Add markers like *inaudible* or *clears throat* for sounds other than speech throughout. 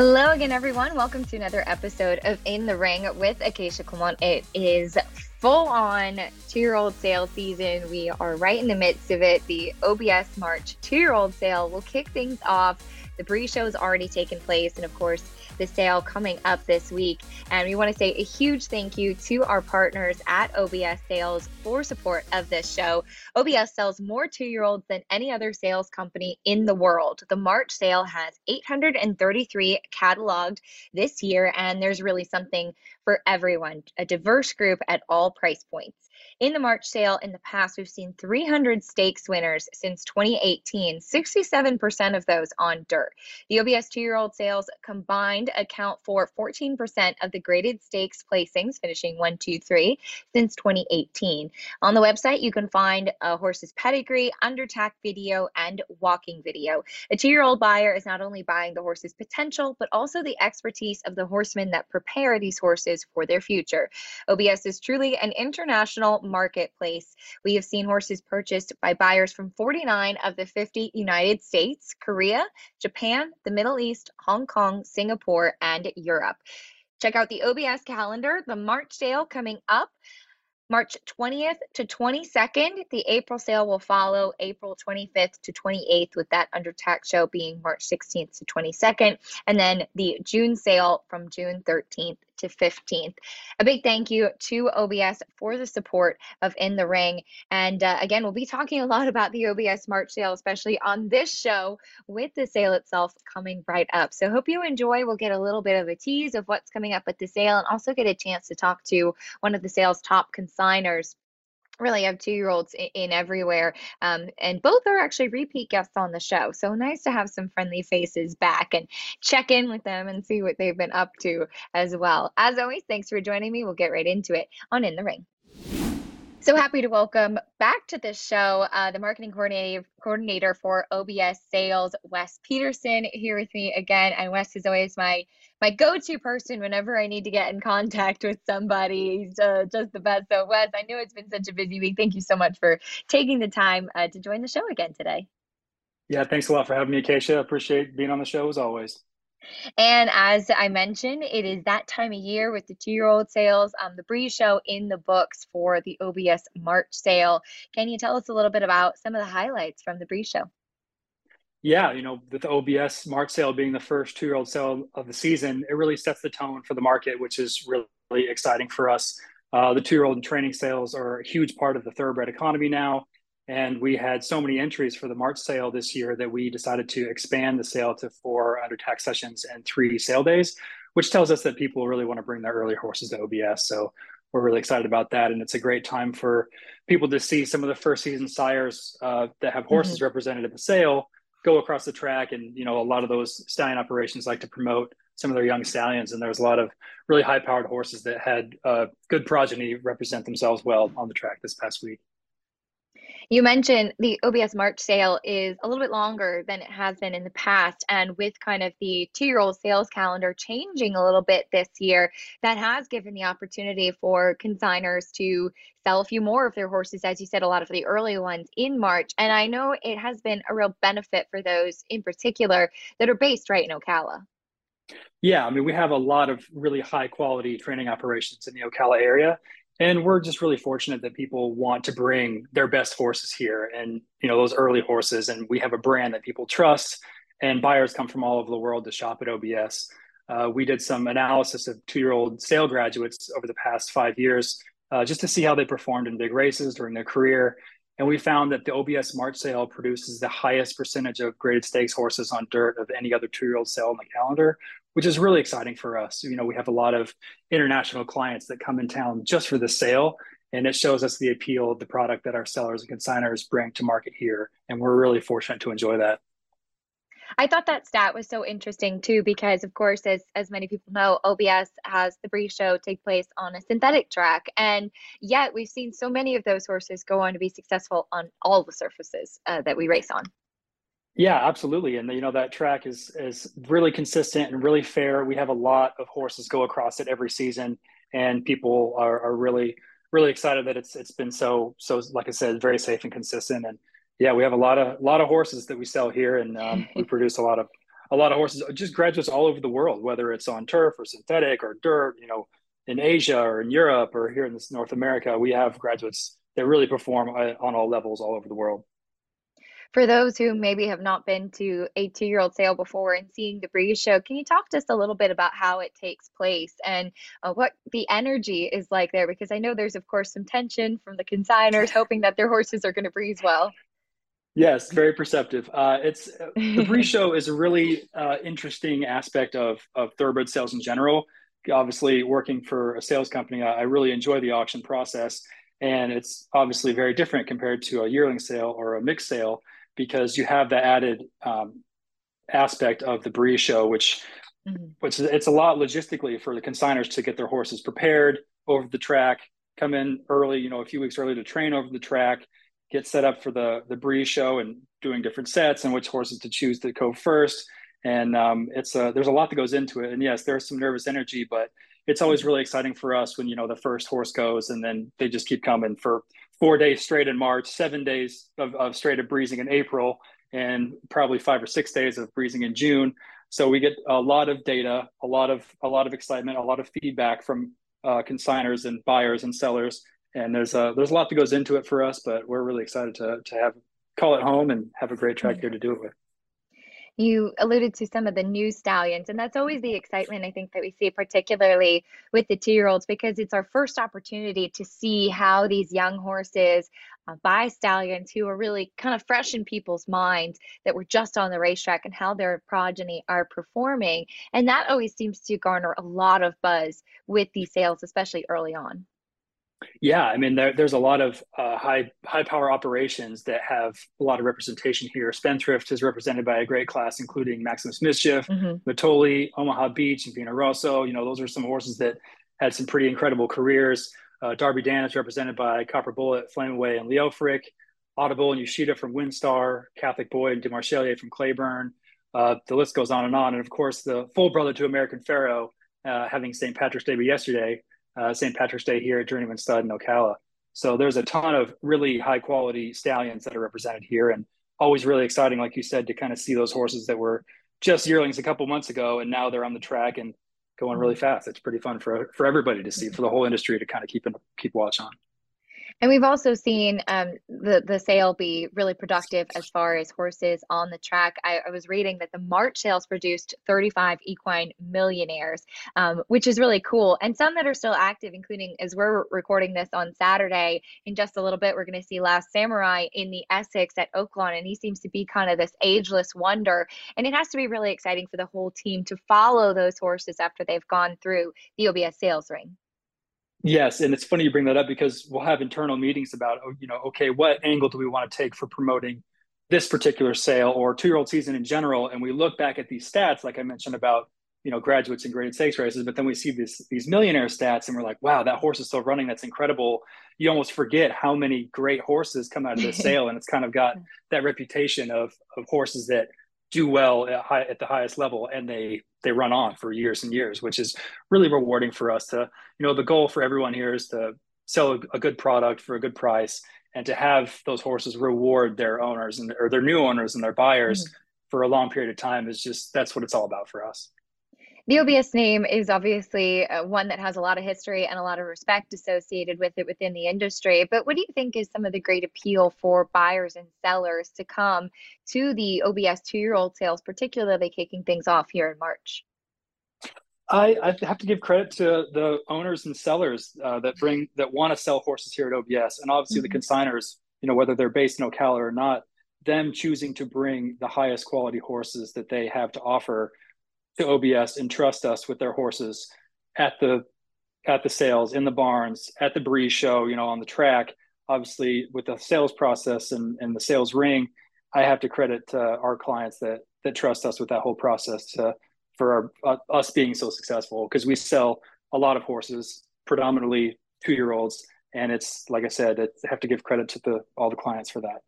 Hello again, everyone. Welcome to another episode of In the Ring with Acacia Clement. It is full on two year old sale season. We are right in the midst of it. The OBS March two year old sale will kick things off. The Breeze show has already taken place. And of course, the sale coming up this week. And we want to say a huge thank you to our partners at OBS Sales for support of this show. OBS sells more two year olds than any other sales company in the world. The March sale has 833 cataloged this year, and there's really something for everyone, a diverse group at all price points. In the March sale in the past, we've seen 300 stakes winners since 2018, 67% of those on dirt. The OBS two year old sales combined account for 14% of the graded stakes placings, finishing one, two, three, since 2018. On the website, you can find a horse's pedigree, undertack video, and walking video. A two year old buyer is not only buying the horse's potential, but also the expertise of the horsemen that prepare these horses for their future. OBS is truly an international marketplace. We have seen horses purchased by buyers from 49 of the 50 United States, Korea, Japan, the Middle East, Hong Kong, Singapore, and Europe. Check out the OBS calendar, the March sale coming up. March 20th to 22nd. The April sale will follow April 25th to 28th, with that under tack show being March 16th to 22nd. And then the June sale from June 13th to 15th. A big thank you to OBS for the support of In the Ring. And uh, again, we'll be talking a lot about the OBS March sale, especially on this show with the sale itself coming right up. So hope you enjoy. We'll get a little bit of a tease of what's coming up at the sale and also get a chance to talk to one of the sale's top consigners really have two year olds in, in, everywhere. Um, and both are actually repeat guests on the show. So nice to have some friendly faces back and check in with them and see what they've been up to as well. As always, thanks for joining me. We'll get right into it on In the Ring. So happy to welcome back to this show uh, the marketing coordinator, coordinator for OBS Sales, Wes Peterson, here with me again. And Wes is always my my go-to person whenever I need to get in contact with somebody. He's uh, just the best. So Wes, I know it's been such a busy week. Thank you so much for taking the time uh, to join the show again today. Yeah, thanks a lot for having me, Acacia. Appreciate being on the show as always. And as I mentioned, it is that time of year with the two year old sales. Um, the Breeze Show in the books for the OBS March sale. Can you tell us a little bit about some of the highlights from the Breeze Show? Yeah, you know, with the OBS March sale being the first two year old sale of the season, it really sets the tone for the market, which is really, exciting for us. Uh, the two year old training sales are a huge part of the thoroughbred economy now. And we had so many entries for the March sale this year that we decided to expand the sale to four under tack sessions and three sale days, which tells us that people really want to bring their early horses to OBS. So we're really excited about that. And it's a great time for people to see some of the first season sires uh, that have horses mm-hmm. represented at the sale go across the track. And, you know, a lot of those stallion operations like to promote some of their young stallions. And there's a lot of really high powered horses that had uh, good progeny represent themselves well on the track this past week. You mentioned the OBS March sale is a little bit longer than it has been in the past. And with kind of the two year old sales calendar changing a little bit this year, that has given the opportunity for consigners to sell a few more of their horses, as you said, a lot of the early ones in March. And I know it has been a real benefit for those in particular that are based right in Ocala. Yeah, I mean, we have a lot of really high quality training operations in the Ocala area and we're just really fortunate that people want to bring their best horses here and you know those early horses. And we have a brand that people trust and buyers come from all over the world to shop at obs uh, we did some analysis of two-year-old sale graduates over the past five years uh, just to see how they performed in big races during their career. And we found that the obs march sale produces the highest percentage of graded stakes horses on dirt of any other two-year-old sale on the calendar which is really exciting for us. You know, we have a lot of international clients that come in town just for the sale, and it shows us the appeal of the product that our sellers and consigners bring to market here, and we're really fortunate to enjoy that. I thought that stat was so interesting too, because of course, as as many people know, OBS has the Breeze Show take place on a synthetic track, and yet we've seen so many of those horses go on to be successful on all the surfaces uh, that we race on. Yeah, absolutely. And you know that track is is really consistent and really fair. We have a lot of horses go across it every season, and people are, are really really excited that it's it's been so so like I said, very safe and consistent. And yeah, we have a lot of a lot of horses that we sell here, and um, *laughs* we produce a lot of a lot of horses, just graduates all over the world, whether it's on turf or synthetic or dirt, you know, in Asia or in Europe or here in this North America, we have graduates that really perform uh, on all levels all over the world. For those who maybe have not been to a two year old sale before and seeing the breeze show, can you talk to us a little bit about how it takes place and uh, what the energy is like there? Because I know there's, of course, some tension from the consigners hoping that their horses are going to breeze well. Yes, very perceptive. Uh, it's uh, the breeze *laughs* show is a really uh, interesting aspect of of thoroughbred sales in general. Obviously, working for a sales company, I, I really enjoy the auction process, and it's obviously very different compared to a yearling sale or a mixed sale because you have the added um, aspect of the breeze show, which mm-hmm. which it's a lot logistically for the consigners to get their horses prepared over the track, come in early, you know, a few weeks early to train over the track, get set up for the the breeze show and doing different sets and which horses to choose to go first. And um, it's a, there's a lot that goes into it. And yes, there's some nervous energy, but it's always really exciting for us when you know the first horse goes and then they just keep coming for four days straight in March, seven days of, of straight of breezing in April, and probably five or six days of breezing in June. So we get a lot of data, a lot of a lot of excitement, a lot of feedback from uh, consigners and buyers and sellers, and there's a there's a lot that goes into it for us. But we're really excited to to have call it home and have a great track here to do it with. You alluded to some of the new stallions, and that's always the excitement I think that we see, particularly with the two year olds, because it's our first opportunity to see how these young horses uh, by stallions who are really kind of fresh in people's minds that were just on the racetrack and how their progeny are performing. And that always seems to garner a lot of buzz with these sales, especially early on. Yeah, I mean, there, there's a lot of uh, high high power operations that have a lot of representation here. Spendthrift is represented by a great class, including Maximus Mischief, mm-hmm. Mitole, Omaha Beach, and Vino Rosso. You know, those are some horses that had some pretty incredible careers. Uh, Darby Dan is represented by Copper Bullet, Flame Away, and Leofric. Audible and Yoshida from WinStar, Catholic Boy and Demarchelier from Claiborne. Uh, the list goes on and on. And of course, the full brother to American Pharoah, uh, having St. Patrick's Day yesterday, uh, St. Patrick's Day here at Journeyman Stud in Ocala. So there's a ton of really high quality stallions that are represented here, and always really exciting, like you said, to kind of see those horses that were just yearlings a couple months ago, and now they're on the track and going really fast. It's pretty fun for for everybody to see, for the whole industry to kind of keep keep watch on. And we've also seen um, the the sale be really productive as far as horses on the track. I, I was reading that the March sales produced 35 equine millionaires, um, which is really cool, and some that are still active, including as we're recording this on Saturday. In just a little bit, we're going to see Last Samurai in the Essex at Oaklawn, and he seems to be kind of this ageless wonder. And it has to be really exciting for the whole team to follow those horses after they've gone through the OBS sales ring. Yes, and it's funny you bring that up because we'll have internal meetings about, oh, you know, okay, what angle do we want to take for promoting this particular sale or two-year-old season in general? And we look back at these stats, like I mentioned about, you know, graduates and graded stakes races, but then we see these these millionaire stats, and we're like, wow, that horse is still running. That's incredible. You almost forget how many great horses come out of this *laughs* sale, and it's kind of got that reputation of of horses that do well at, high, at the highest level and they they run on for years and years which is really rewarding for us to you know the goal for everyone here is to sell a, a good product for a good price and to have those horses reward their owners and or their new owners and their buyers mm-hmm. for a long period of time is just that's what it's all about for us the OBS name is obviously uh, one that has a lot of history and a lot of respect associated with it within the industry. But what do you think is some of the great appeal for buyers and sellers to come to the OBS two year old sales, particularly kicking things off here in March? I, I have to give credit to the owners and sellers uh, that bring that want to sell horses here at OBS, and obviously mm-hmm. the consigners. You know whether they're based in Ocala or not, them choosing to bring the highest quality horses that they have to offer to OBS and trust us with their horses at the at the sales in the barns at the breeze show you know on the track. Obviously with the sales process and, and the sales ring i have to credit uh, our clients that that trust us with that whole process for our, uh, us being so successful. Because we sell a lot of horses predominantly two year olds and it's like i said i have to give credit to the all the clients for that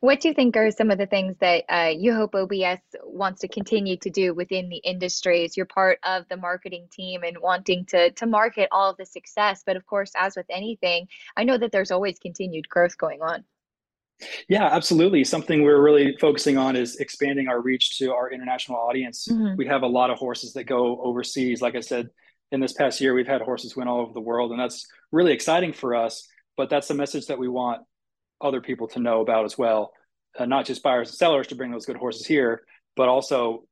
what do you think are some of the things that uh, you hope OBS wants to continue to do within the industry as you're part of the marketing team and wanting to, to market all of the success? But of course, as with anything, I know that there's always continued growth going on. Yeah, absolutely. Something we're really focusing on is expanding our reach to our international audience. Mm-hmm. We have a lot of horses that go overseas. Like I said, in this past year, we've had horses win all over the world, and that's really exciting for us. But that's the message that we want other people to know about as well, uh, not just buyers and sellers to bring those good horses here, but also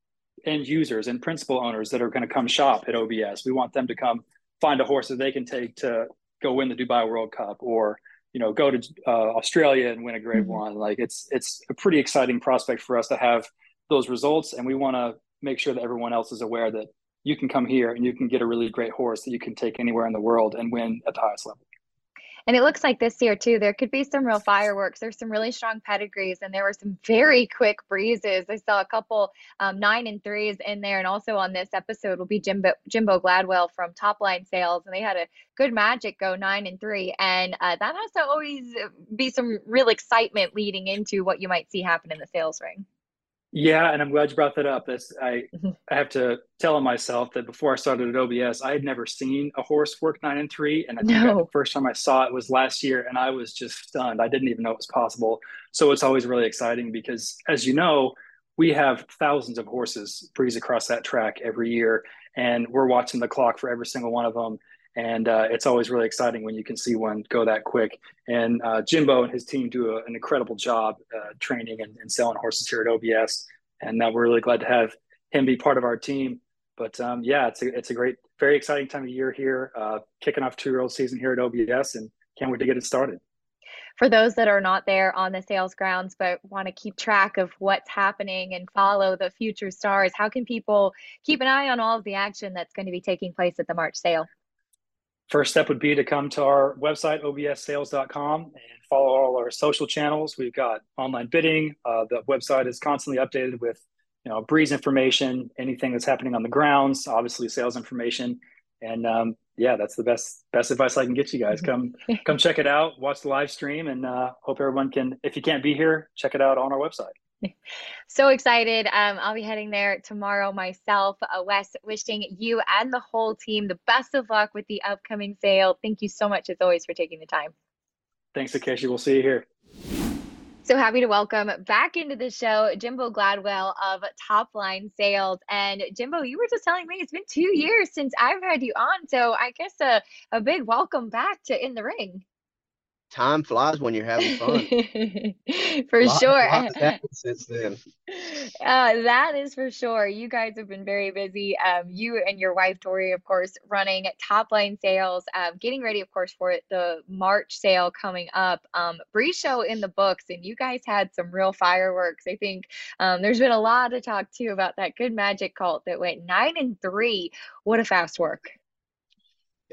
end users and principal owners that are going to come shop at OBS. We want them to come find a horse that they can take to go win the Dubai World Cup or you know go to uh, Australia and win a Grade mm-hmm. One. Like it's it's a pretty exciting prospect for us to have those results, and we want to make sure that everyone else is aware that you can come here and you can get a really great horse that you can take anywhere in the world and win at the highest level. And it looks like this year too, there could be some real fireworks. There's some really strong pedigrees, and there were some very quick breezes. I saw a couple um, nine and threes in there, and also on this episode will be Jimbo Jimbo Gladwell from Topline Sales, and they had a good magic go nine and three, and uh, that has to always be some real excitement leading into what you might see happen in the sales ring. Yeah, and I'm glad you brought that up. That's I mm-hmm. I have to tell myself that before I started at OBS, I had never seen a horse work nine and three, and I think no. the first time I saw it was last year, and I was just stunned. I didn't even know it was possible. So it's always really exciting because, as you know, we have thousands of horses breeze across that track every year, and we're watching the clock for every single one of them and uh, it's always really exciting when you can see one go that quick. And uh, Jimbo and his team do a, an incredible job uh, training and, and, selling horses here at OBS, and now we're really glad to have him be part of our team. But um, yeah, it's a it's a great, very exciting time of year here, uh, kicking off two year old season here at OBS, and can't wait to get it started. For those that are not there on the sales grounds but want to keep track of what's happening and follow the future stars, how can people keep an eye on all of the action that's going to be taking place at the March sale? First step would be to come to our website, obssales.com, and follow all our social channels. We've got online bidding. Uh, the website is constantly updated with, you know, breeze information, anything that's happening on the grounds, obviously sales information, and um, yeah, that's the best best advice I can get you guys. Come come check it out, watch the live stream, and uh, hope everyone can. If you can't be here, check it out on our website. *laughs* so excited. Um, I'll be heading there tomorrow myself. Uh, Wes, wishing you and the whole team the best of luck with the upcoming sale. Thank you so much, as always, for taking the time. Thanks, Acacia. We'll see you here. So happy to welcome back into the show Jimbo Gladwell of Topline Sales. And Jimbo, you were just telling me it's been two years since I've had you on. So I guess a, a big welcome back to In the Ring time flies when you're having fun. *laughs* for lot, sure. Lot since then. *laughs* Uh, that is for sure. You guys have been very busy. Um, you and your wife Tori, of course, running topline sales, um, getting ready, of course, for the March sale coming up. Um, show in the books, and you guys had some real fireworks. I think um, there's been a lot to talk to about that good magic cult that went nine and three. What a fast work!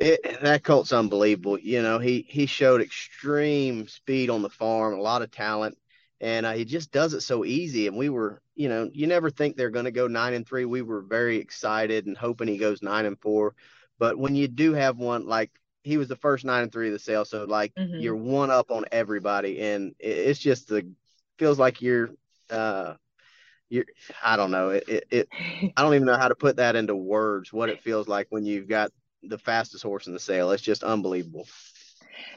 It, that colt's unbelievable. You know, he he showed extreme speed on the farm, a lot of talent, and uh, he just does it so easy. And we were, you know, you never think they're going to go nine and three. We were very excited and hoping he goes nine and four. But when you do have one like he was the first nine and three of the sale, so like mm-hmm. you're one up on everybody, and it, it's just the feels like you're. uh you're, I don't know. It, it, it, *laughs* I don't even know how to put that into words. What it feels like when you've got the fastest horse in the sale. It's just unbelievable.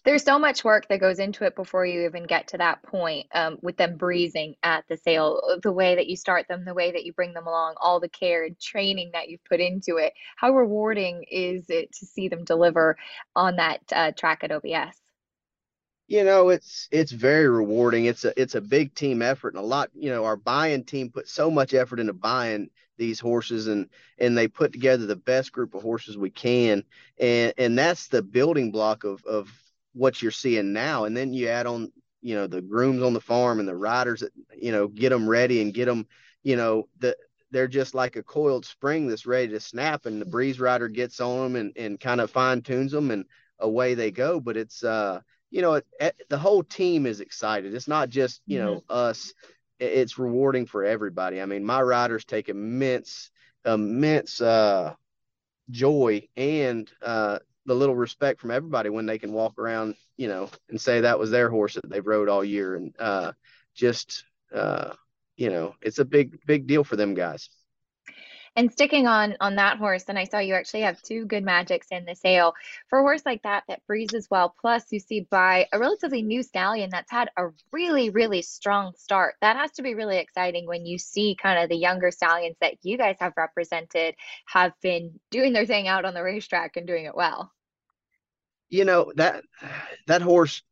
There's so much work that goes into it before you even get to that point um, with them breezing at the sale, the way that you start them, the way that you bring them along, all the care and training that you've put into it. How rewarding is it to see them deliver on that uh, track at OBS? you know it's it's very rewarding it's a it's a big team effort and a lot you know our buying team put so much effort into buying these horses and and they put together the best group of horses we can. And and that's the building block of of what you're seeing now. And then you add on you know the grooms on the farm and the riders that you know get them ready and get them you know the they're just like a coiled spring that's ready to snap and the breeze rider gets on them and, and kind of fine tunes them and away they go. But it's uh you know it, it, the whole team is excited. It's not just you know mm-hmm. us it's rewarding for everybody. I mean, my riders take immense, immense uh, joy and uh, the little respect from everybody when they can walk around, you know, and say that was their horse that they've rode all year, and uh, just, uh, you know, it's a big, big deal for them guys. And sticking on on that horse, and I saw you actually have two good magics in the sale for a horse like that that breezes well. Plus, you see by a relatively new stallion that's had a really really strong start. That has to be really exciting when you see kind of the younger stallions that you guys have represented have been doing their thing out on the racetrack and doing it well. You know that that horse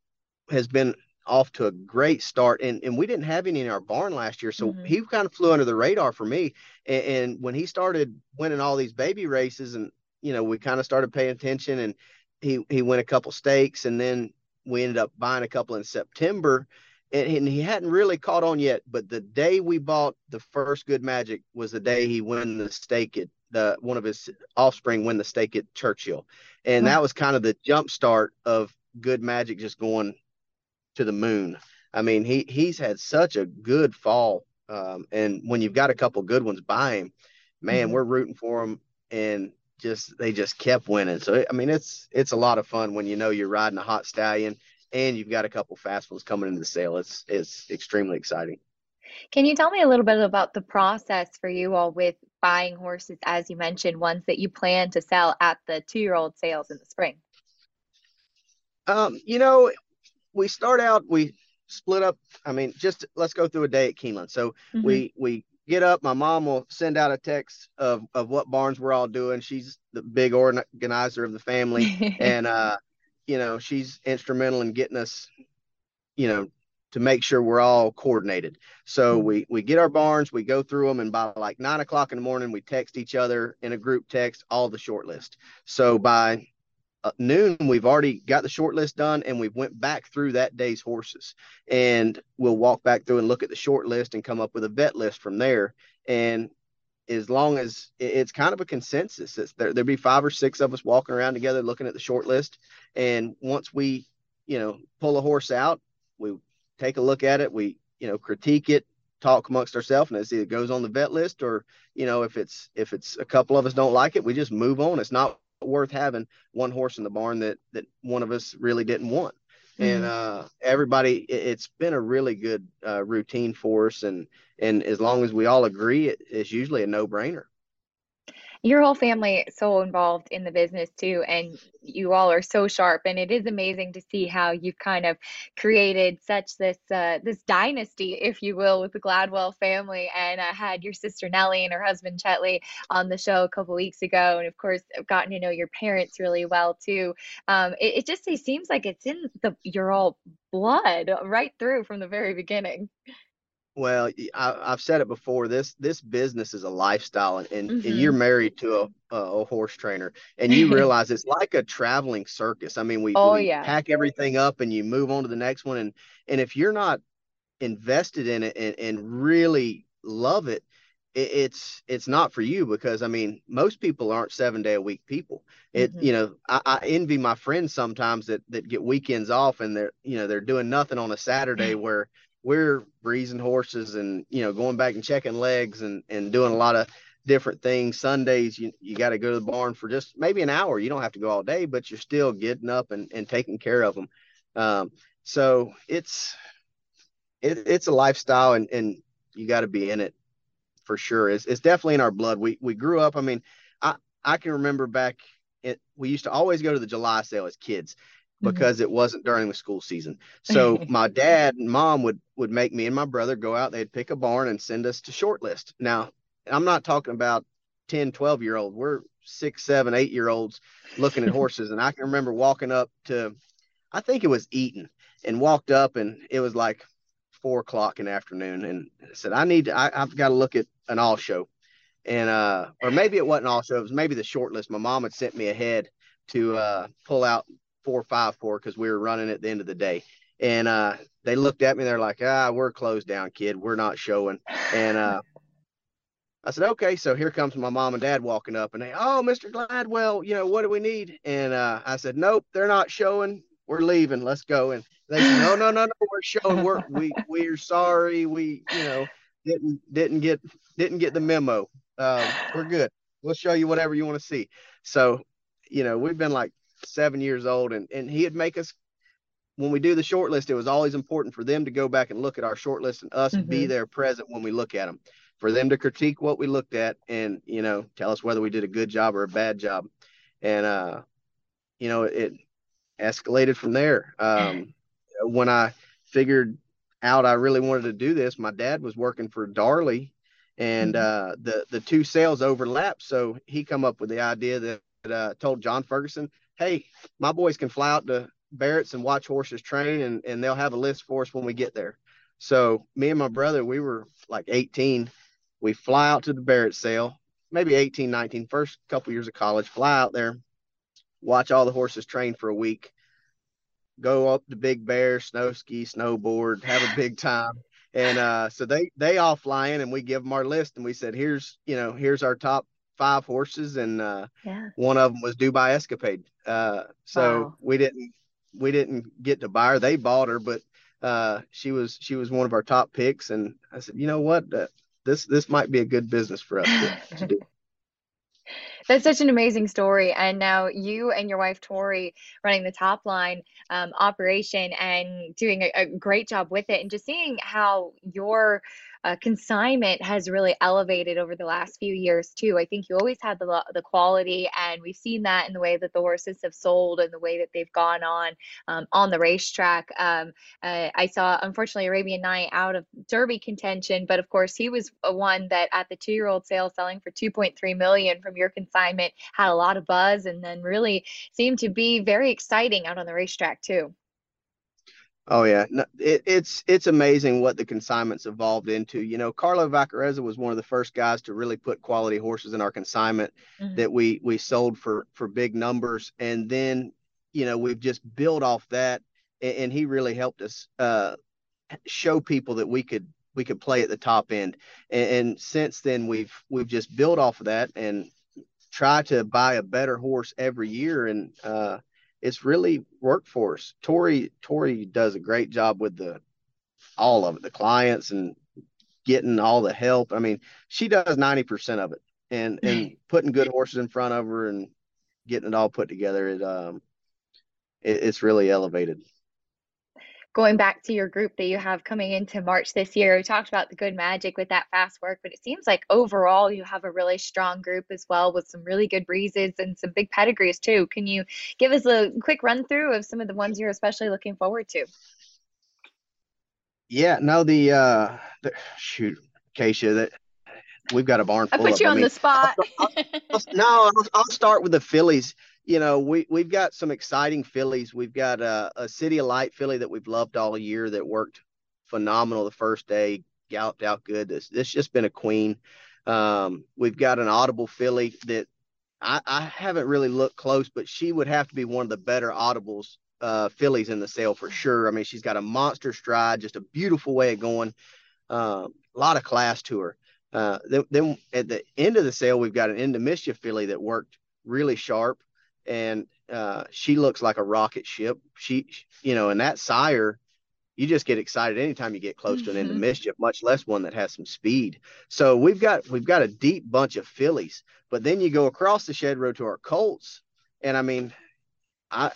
has been off to a great start. And and we didn't have any in our barn last year, so mm-hmm. he kind of flew under the radar for me. And, and, when he started winning all these baby races, and you know, we kind of started paying attention, and he he went a couple stakes, and then we ended up buying a couple in September. And, and he hadn't really caught on yet, but the day we bought the first Good Magic was the day he won the stake at the one of his offspring win the stake at Churchill, and that was kind of the jump start of Good Magic just going to the moon. I mean, he he's had such a good fall, um, and when you've got a couple good ones by him, man, mm-hmm. we're rooting for him, and just they just kept winning. So I mean, it's it's a lot of fun when you know you're riding a hot stallion and you've got a couple fast ones coming into the sale. It's it's extremely exciting. Can you tell me a little bit about the process for you all with buying horses, as you mentioned, ones that you plan to sell at the two year old sales in the spring? Um, you know, we start out, we split up. I mean, just let's go through a day at Keeneland. So mm-hmm. we we get up. My mom will send out a text of of what barns we're all doing. She's the big organizer of the family, *laughs* and uh, you know, she's instrumental in getting us, you know, to make sure we're all coordinated. So mm-hmm. we we get our barns, we go through them, and by like nine o'clock in the morning, we text each other in a group text all the short list. So by Uh, noon we've already got the short list done and we've went back through that day's horses. And we'll walk back through and look at the short list and come up with a vet list from there. And as long as it's kind of a consensus. It's there, there'll be five or six of us walking around together looking at the short list. And once we you know pull a horse out we take a look at it. We you know critique it talk amongst ourselves and see it goes on the vet list or you know if it's if it's a couple of us don't like it we just move on. It's not worth having one horse in the barn that that one of us really didn't want. Mm-hmm. And uh, everybody, it, has been a really good uh, routine for us, and and as long as we all agree, it, it's usually a no brainer your whole family so involved in the business too and you all are so sharp and it is amazing to see how you've kind of created such this uh, this dynasty if you will with the gladwell family. And i had your sister nellie and her husband chetley on the show a couple weeks ago and of course i've gotten to know your parents really well too. Um, it, it just it seems like it's in the your all blood right through from the very beginning well, I, have said it before. This this business is a lifestyle, and, and, mm-hmm. and you're married to a, a, horse trainer, and you *laughs* realize it's like a traveling circus. I mean, we, oh, we yeah. pack everything up, and you move on to the next one, and and if you're not invested in it and, and really love it, it, it's it's not for you because I mean, most people aren't seven day a week people. It mm-hmm. you know, I, I envy my friends sometimes that that get weekends off, and they're you know they're doing nothing on a Saturday *clears throat* where we're breezing horses and you know going back and checking legs and and doing a lot of different things. Sundays you, you got to go to the barn for just maybe an hour. You don't have to go all day but you're still getting up and, and taking care of them um, so it's it, it's a lifestyle and, and you got to be in it for sure. It's, it's definitely in our blood. We we grew up i mean i i can remember back it, we used to always go to the july sale as kids. Because mm-hmm. it wasn't during the school season. So *laughs* my dad and mom would would make me and my brother go out. They'd pick a barn and send us to shortlist. Now, I'm not talking about 10, 12 year old. We're six, seven, eight year olds looking at *laughs* horses. And I can remember walking up to, I think it was Eaton, and walked up and it was like four o'clock in the afternoon. And said, I need to, I, have got to look at an all show. And, uh, or maybe it wasn't all show. It was maybe the short list. My mom had sent me ahead to uh, pull out four five four because we were running at the end of the day. And uh, they looked at me. They're like, "Ah, we're closed down, kid. We're not showing." And uh, I said, "Okay." So here comes my mom and dad walking up, and they, "Oh, Mr. Gladwell, you know what do we need?" And uh, I said, "Nope, they're not showing. We're leaving. Let's go." And they said, "No, no, no, no. We're showing. We're *laughs* we we're sorry. We you know didn't didn't get didn't get the memo. Um, we're good. We'll show you whatever you want to see." So you know we've been like seven years old, and and he'd make us when we do the short list. It was always important for them to go back and look at our short list and us mm-hmm. be there present when we look at them. for them to critique what we looked at and you know tell us whether we did a good job or a bad job and uh you know it escalated from there um when i figured out i really wanted to do this my dad was working for darley and mm-hmm. uh the the two sales overlapped so he come up with the idea that uh told john ferguson hey my boys can fly out to barrett's and watch horses train and and they'll have a list for us when we get there so me and my brother we were like 18 we fly out to the Barrett sale, maybe 18, 19, first couple years of college, fly out there, watch all the horses train for a week, go up to Big Bear, snow ski, snowboard, have a big time. And uh, so they they all fly in, and we give them our list, and we said, here's you know here's our top five horses, and uh, yeah. one of them was Dubai Escapade. Uh, so wow. we didn't we didn't get to buy her; they bought her, but uh, she was she was one of our top picks. And I said, you know what, uh, this this might be a good business for us to, to do. *laughs* That's such an amazing story. And now you and your wife, Tori, running the Topline um, operation and doing a, a, great job with it. And just seeing how your uh, consignment has really elevated over the last few years too. I think you always had the the quality, and we've seen that in the way that the horses have sold and the way that they've gone on um, on the racetrack. Um, uh, I saw, unfortunately, Arabian Knight out of Derby contention, but of course he was one that at the two year old sale selling for 2.3 million from your consignment had a lot of buzz, and then really seemed to be very exciting out on the racetrack too. Oh yeah, no, it, it's it's amazing what the consignments evolved into. You know, Carlo Vaccarezza was one of the first guys to really put quality horses in our consignment mm-hmm. that we we sold for for big numbers, and then you know we've just built off that, and, and he really helped us uh, show people that we could we could play at the top end, and, and since then we've we've just built off of that and try to buy a better horse every year, and uh, it's really workforce. Tori Tori does a great job with the all of it, the clients and getting all the help. I mean, she does 90% of it and and *laughs* putting good horses in front of her and getting it all put together it um it, it's really elevated going back to your group that you have coming into March this year, we talked about the good magic with that fast work, but it seems like overall you have a really strong group as well with some really good breezes and some big pedigrees too. Can you give us a quick run through of some of the ones you're especially looking forward to? Yeah, no, the uh the, shoot, Keisha, that we've got a barn full I put you on I mean, the spot. I'll, I'll, I'll, no, I'll, I'll start with the fillies you know, we we've got some exciting fillies. We've got a, a City of Light filly that we've loved all year that worked phenomenal the first day, galloped out good. This this just been a queen. Um, we've got an audible filly that I, I haven't really looked close, but she would have to be one of the better audibles uh, fillies in the sale for sure. I mean, she's got a monster stride, just a beautiful way of going, uh, a lot of class to her. Uh, then, then at the end of the sale, we've got an Into Mischief filly that worked really sharp and uh, she looks like a rocket ship. She, you know, and that sire, you just get excited anytime you get close mm-hmm. to an Into mm-hmm. mischief, much less one that has some speed. So we've got we've got a deep bunch of fillies, but then you go across the shed road to our colts, and I mean, I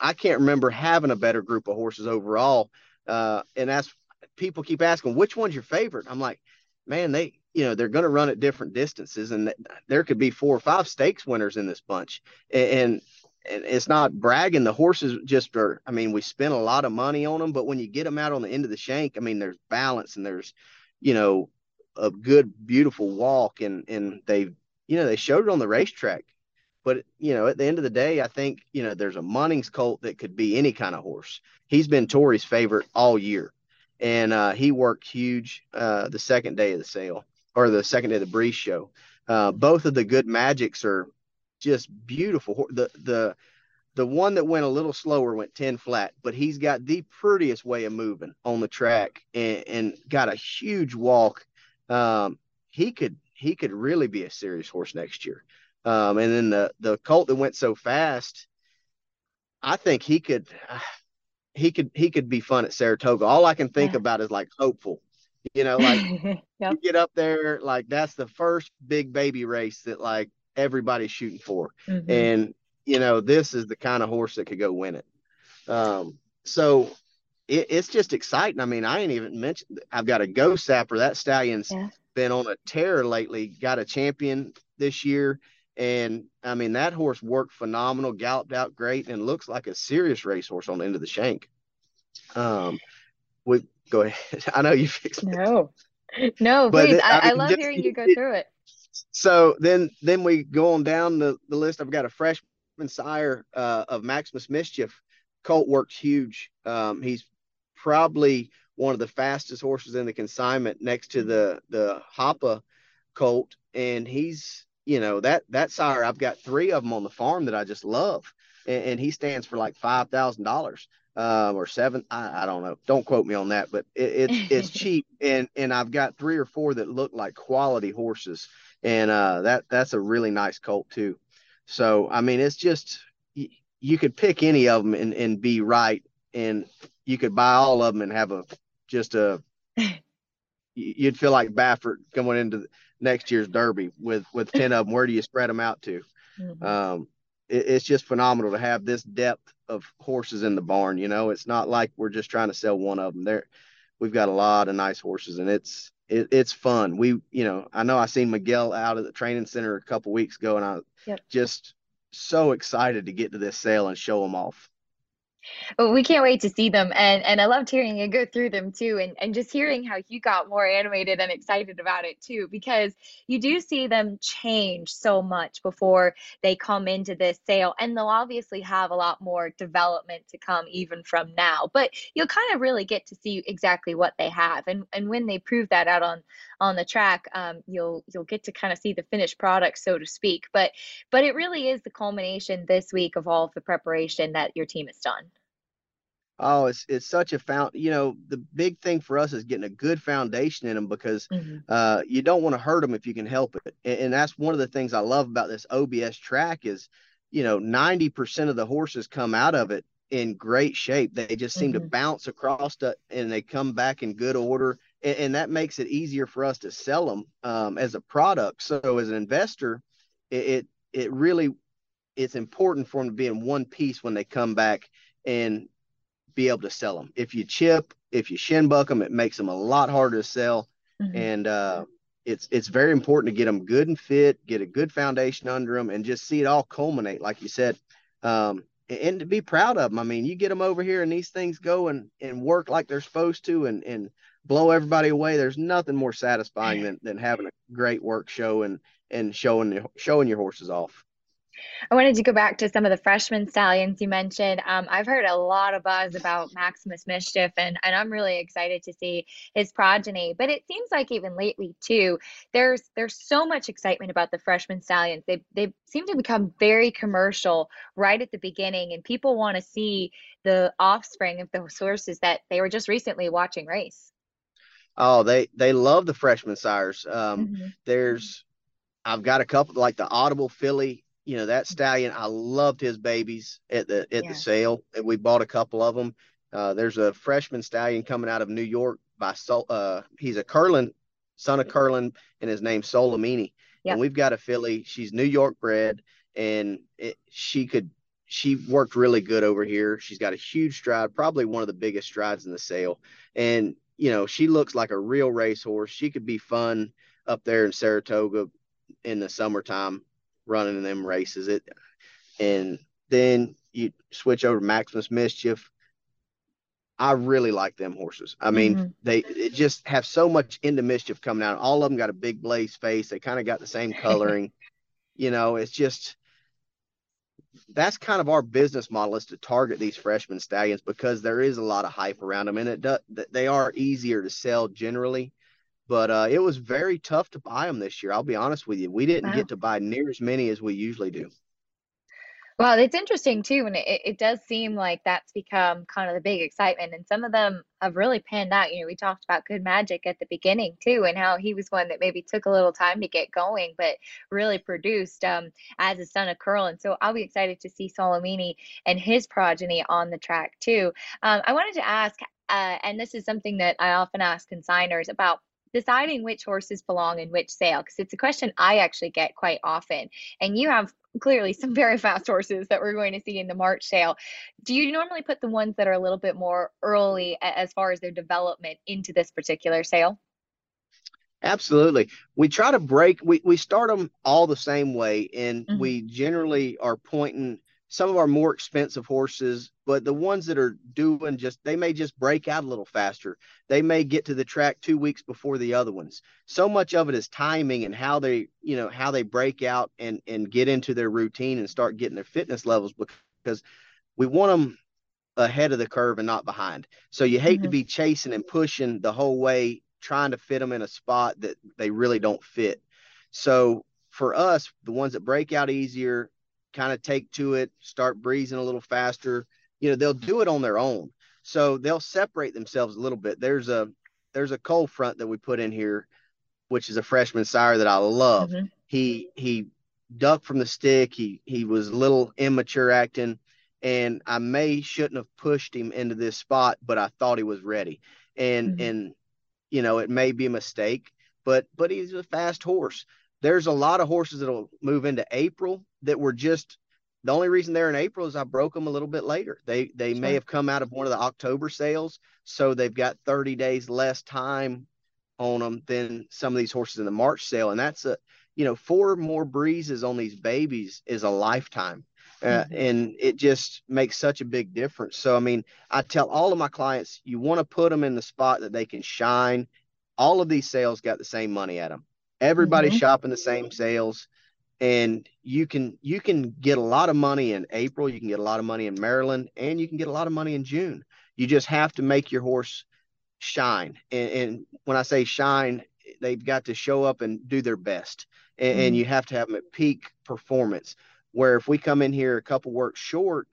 I can't remember having a better group of horses overall. Uh, and that's people keep asking which one's your favorite. I'm like, man, they you know they're going to run at different distances and there could be four or five stakes winners in this bunch. And, and it's not bragging the horses just are i mean we spent a lot of money on them but when you get them out on the end of the shank i mean there's balance and there's you know a good beautiful walk and and they you know they showed it on the racetrack. But you know at the end of the day i think you know there's a munnings colt that could be any kind of horse. He's been tori's favorite all year and uh, he worked huge uh, the second day of the sale or the second day of the Breeze show. Uh, both of the good magics are just beautiful. The the the one that went a little slower went 10 flat, but he's got the prettiest way of moving on the track and, and got a huge walk. Um, he could he could really be a serious horse next year. Um, and then the the colt that went so fast, I think he could *sighs* he could he could be fun at Saratoga. All I can think yeah. about is like hopeful. You know, like *laughs* yep. you get up there, like that's the first big baby race that like everybody's shooting for. Mm-hmm. And, you know, this is the kind of horse that could go win it. Um, so it, it's just exciting. I mean, I ain't even mentioned I've got a Ghostzapper. That stallion's yeah. been on a tear lately. Got a champion this year. And I mean, that horse worked phenomenal, galloped out great, and looks like a serious racehorse on the end of the shank. Um, we go ahead. *laughs* I know you fixed it. No, no, but please. I, I, mean, I love just, hearing you go through it. So then, then we go on down the, the list. I've got a freshman sire uh, of Maximus Mischief. Colt works huge. Um, he's probably one of the fastest horses in the consignment next to the the Hoppa colt, and he's you know that that sire. I've got three of them on the farm that I just love, and, and he stands for like five thousand dollars um, or seven. I, I, don't know. Don't quote me on that, but it, it's it's *laughs* cheap, and and I've got three or four that look like quality horses, and uh, that that's a really nice colt too. So I mean, it's just you, you could pick any of them and and be right, and you could buy all of them and have a just a you'd feel like Baffert going into next year's Derby with with ten of them. Where do you spread them out to? Mm-hmm. Um, it, it's just phenomenal to have this depth of horses in the barn. You know, it's not like we're just trying to sell one of them. There, we've got a lot of nice horses, and it's it, it's fun. We, you know, I know I seen Miguel out at the training center a couple weeks ago, and I yep. just so excited to get to this sale and show them off. Well, we can't wait to see them, and and I loved hearing you go through them too, and and just hearing how you got more animated and excited about it too, because you do see them change so much before they come into this sale, and they'll obviously have a lot more development to come even from now. But you'll kind of really get to see exactly what they have, and and when they prove that out on on the track, um, you'll you'll get to kind of see the finished product, so to speak. But but it really is the culmination this week of all of the preparation that your team has done. Oh, it's it's such a found. You know, the big thing for us is getting a good foundation in them because mm-hmm. uh, you don't want to hurt them if you can help it. And, and, that's one of the things I love about this OBS track is, you know, ninety percent of the horses come out of it in great shape. They just seem mm-hmm. to bounce across it and they come back in good order, and, and, that makes it easier for us to sell them um, as a product. So as an investor, it, it it really it's important for them to be in one piece when they come back and be able to sell them. If you chip, if you shin buck them, it makes them a lot harder to sell. Mm-hmm. And uh, it's it's very important to get them good and fit, get a good foundation under them, and just see it all culminate, like you said, um, and, and, to be proud of them. I mean, you get them over here, and these things go and and work like they're supposed to, and and blow everybody away. There's nothing more satisfying than than having a great work show and and showing showing your horses off. I wanted to go back to some of the freshman stallions you mentioned. Um, I've heard a lot of buzz about Maximus Mischief, and, and I'm really excited to see his progeny. But it seems like even lately too, there's there's so much excitement about the freshman stallions. They they seem to become very commercial right at the beginning, and people want to see the offspring of the sources that they were just recently watching race. Oh, they they love the freshman sires. Um, mm-hmm. There's I've got a couple like the Audible filly you know that stallion i loved his babies at the at yeah. the sale and we bought a couple of them uh, there's a freshman stallion coming out of new york by Sol, uh, he's a curlin son of curlin and his name's solomini yep. and we've got a filly she's new york bred and it, she could she worked really good over here. She's got a huge stride probably one of the biggest strides in the sale. And you know she looks like a real racehorse. She could be fun up there in saratoga in the summertime running in them races. It and then you switch over to Maximus Mischief. I really like them horses. I mean, mm-hmm. they just have so much into mischief coming out. All of them got a big blaze face. They kind of got the same *laughs* coloring. you know, it's just that's kind of our business model is to target these freshman stallions because there is a lot of hype around them, and it does, they are easier to sell generally but uh, it was very tough to buy them this year. I'll be honest with you. We didn't wow. get to buy near as many as we usually do. Well, it's interesting too, and it, it does seem like that's become kind of the big excitement. And some of them have really panned out. You know, we talked about Good Magic at the beginning too, and how he was one that maybe took a little time to get going, but really produced um, as a son of Curlin. So I'll be excited to see Solomini and his progeny on the track too. Um, I wanted to ask, uh, and this is something that I often ask consigners about deciding which horses belong in which sale because it's a question I actually get quite often. And you have clearly some very fast horses that we're going to see in the March sale. Do you normally put the ones that are a little bit more early as far as their development into this particular sale? Absolutely. We try to break, we, we start them all the same way, and mm-hmm. we generally are pointing some of our more expensive horses, but the ones that are doing just, they may just break out a little faster. They may get to the track two weeks before the other ones. So much of it is timing and how they, you know, how they break out and, and get into their routine and start getting their fitness levels because we want them ahead of the curve and not behind. So you hate mm-hmm. to be chasing and pushing the whole way trying to fit them in a spot that they really don't fit. So for us, the ones that break out easier, kind of take to it, start breezing a little faster, you know, they'll do it on their own. So they'll separate themselves a little bit. There's a there's a Coal Front that we put in here, which is a freshman sire that I love. Mm-hmm. He he ducked from the stick. He he was a little immature acting, and I may shouldn't have pushed him into this spot, but I thought he was ready. And mm-hmm. and you know, it may be a mistake, but but he's a fast horse. There's a lot of horses that'll move into April that were just the only reason they're in April is I broke them a little bit later. They they sure. may have come out of one of the October sales, so they've got 30 days less time on them than some of these horses in the March sale, and that's a you know four more breezes on these babies is a lifetime. Uh, mm-hmm. and it just makes such a big difference. So, I mean, I tell all of my clients, you want to put them in the spot that they can shine. All of these sales got the same money at them. Everybody's mm-hmm. shopping the same sales, and you can you can get a lot of money in April. You can get a lot of money in Maryland, and you can get a lot of money in June. You just have to make your horse shine. And, and when I say shine, they've got to show up and do their best, and, mm-hmm. and you have to have them at peak performance where if we come in here a couple works short,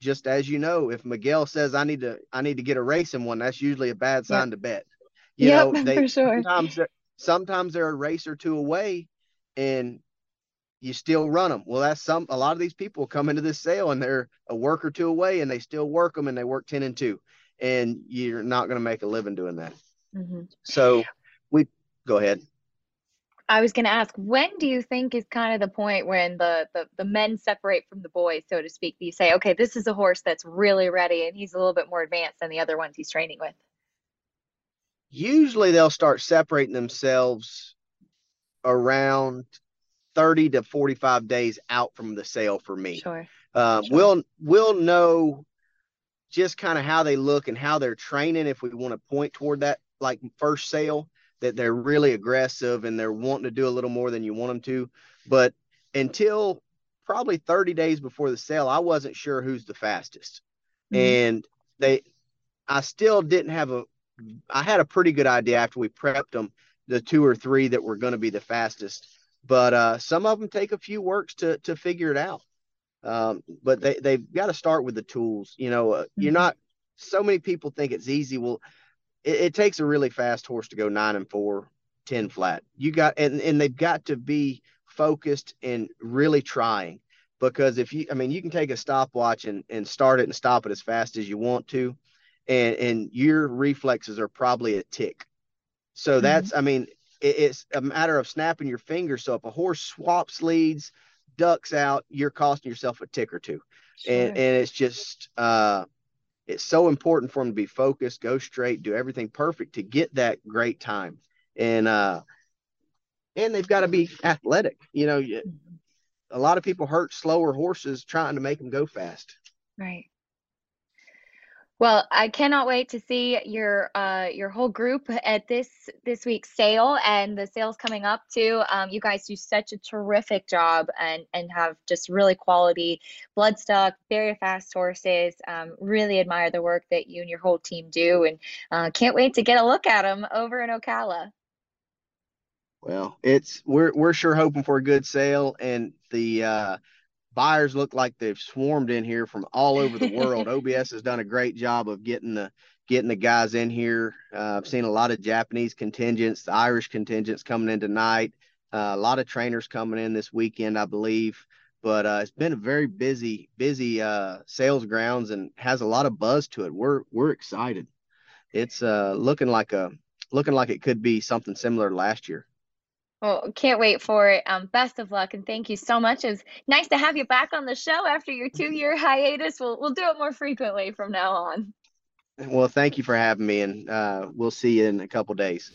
just as you know, if Miguel says I need to I need to get a race in one, that's usually a bad sign yep. to bet. You yep, know, *laughs* they for sure. sometimes sometimes they're a race or two away, and you still run them. Well, that's some a lot of these people come into this sale and they're a work or two away, and they still work them and they work ten and two, and you're not going to make a living doing that. Mm-hmm. So we go ahead. I was going to ask, when do you think is kind of the point when the, the the men separate from the boys, so to speak? Do you say, okay, this is a horse that's really ready and he's a little bit more advanced than the other ones he's training with? Usually, they'll start separating themselves around 30 to 45 days out from the sale for me. Sure. Uh, sure. We'll we'll know just kind of how they look and how they're training if we want to point toward that like first sale that they're really aggressive and they're wanting to do a little more than you want them to. But until probably 30 days before the sale, I wasn't sure who's the fastest. Mm-hmm. And they, I still didn't have a, I had a pretty good idea after we prepped them, the two or three that were going to be the fastest. But uh, some of them take a few works to to figure it out. Um, but they they've got to start with the tools. You know, uh, mm-hmm. you're not. So many people think it's easy. Well, it, it, takes a really fast horse to go nine and four, 10 flat. You got, and, and they've got to be focused and really trying because if you, I mean, you can take a stopwatch and, and start it and stop it as fast as you want to. And, and your reflexes are probably a tick. So mm-hmm. that's, I mean, it, it's a matter of snapping your fingers. So if a horse swaps leads, ducks out, you're costing yourself a tick or two. Sure. And, and it's just, uh, it's so important for them to be focused, go straight, do everything perfect to get that great time. And uh and they've got to be athletic. You know, a lot of people hurt slower horses trying to make them go fast. Right. Well, I cannot wait to see your uh, your whole group at this this week's sale and the sales coming up too. Um, you guys do such a terrific job and and have just really quality bloodstock, very fast horses. Um, really admire the work that you and your whole team do, and uh, can't wait to get a look at them over in Ocala. Well, it's we're we're sure hoping for a good sale, and the uh, buyers look like they've swarmed in here from all over the world. *laughs* OBS has done a great job of getting the getting the guys in here. Uh, I've seen a lot of Japanese contingents, the Irish contingents coming in tonight. Uh, a lot of trainers coming in this weekend, I believe. But uh, it's been a very busy, busy uh, sales grounds and has a lot of buzz to it. We're we're excited. It's uh, looking like a looking like it could be something similar to last year. Well, can't wait for it. Um, best of luck and thank you so much. It's nice to have you back on the show after your two year hiatus. We'll we'll do it more frequently from now on. Well, thank you for having me, and uh, we'll see you in a couple days.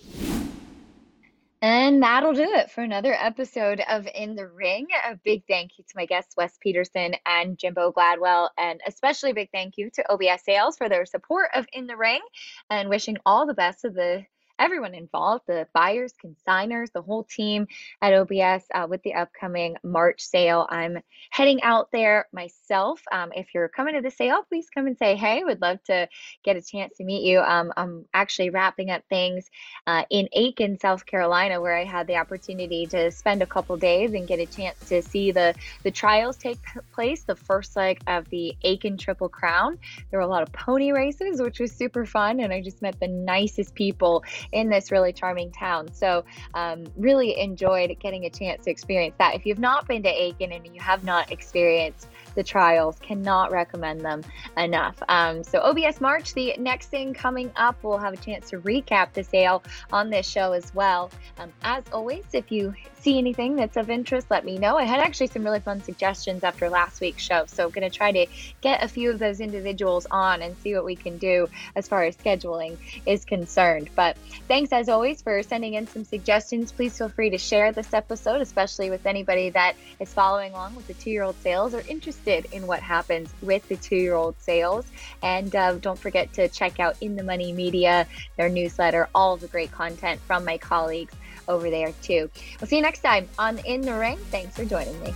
And that'll do it for another episode of In the Ring. A big thank you to my guests, Wes Peterson and Jimbo Gladwell, and especially a big thank you to OBS Sales for their support of In the Ring and wishing all the best of the everyone involved the buyers, consigners, the whole team at OBS uh, with the upcoming March sale. I'm heading out there myself. Um, if you're coming to the sale, please come and say hey. Would love to get a chance to meet you. Um, I'm actually wrapping up things uh, in Aiken, South Carolina, where I had the opportunity to spend a couple days and get a chance to see the, the trials take place, the first leg of the Aiken Triple Crown. There were a lot of pony races, which was super fun, and I just met the nicest people in this really charming town. So, um, really enjoyed getting a chance to experience that. If you've not been to Aiken and you have not experienced the trials, cannot recommend them enough. Um, so, OBS March, the next thing coming up, we'll have a chance to recap the sale on this show as well. Um, as always, if you see anything that's of interest, let me know. I had actually some really fun suggestions after last week's show, so I'm going to try to get a few of those individuals on and see what we can do as far as scheduling is concerned. But Thanks as always for sending in some suggestions. Please feel free to share this episode, especially with anybody that is following along with the two year old sales or interested in what happens with the two year old sales. And uh, don't forget to check out In the Money Media, their newsletter, all the great content from my colleagues over there too. We'll see you next time on In the Ring. Thanks for joining me.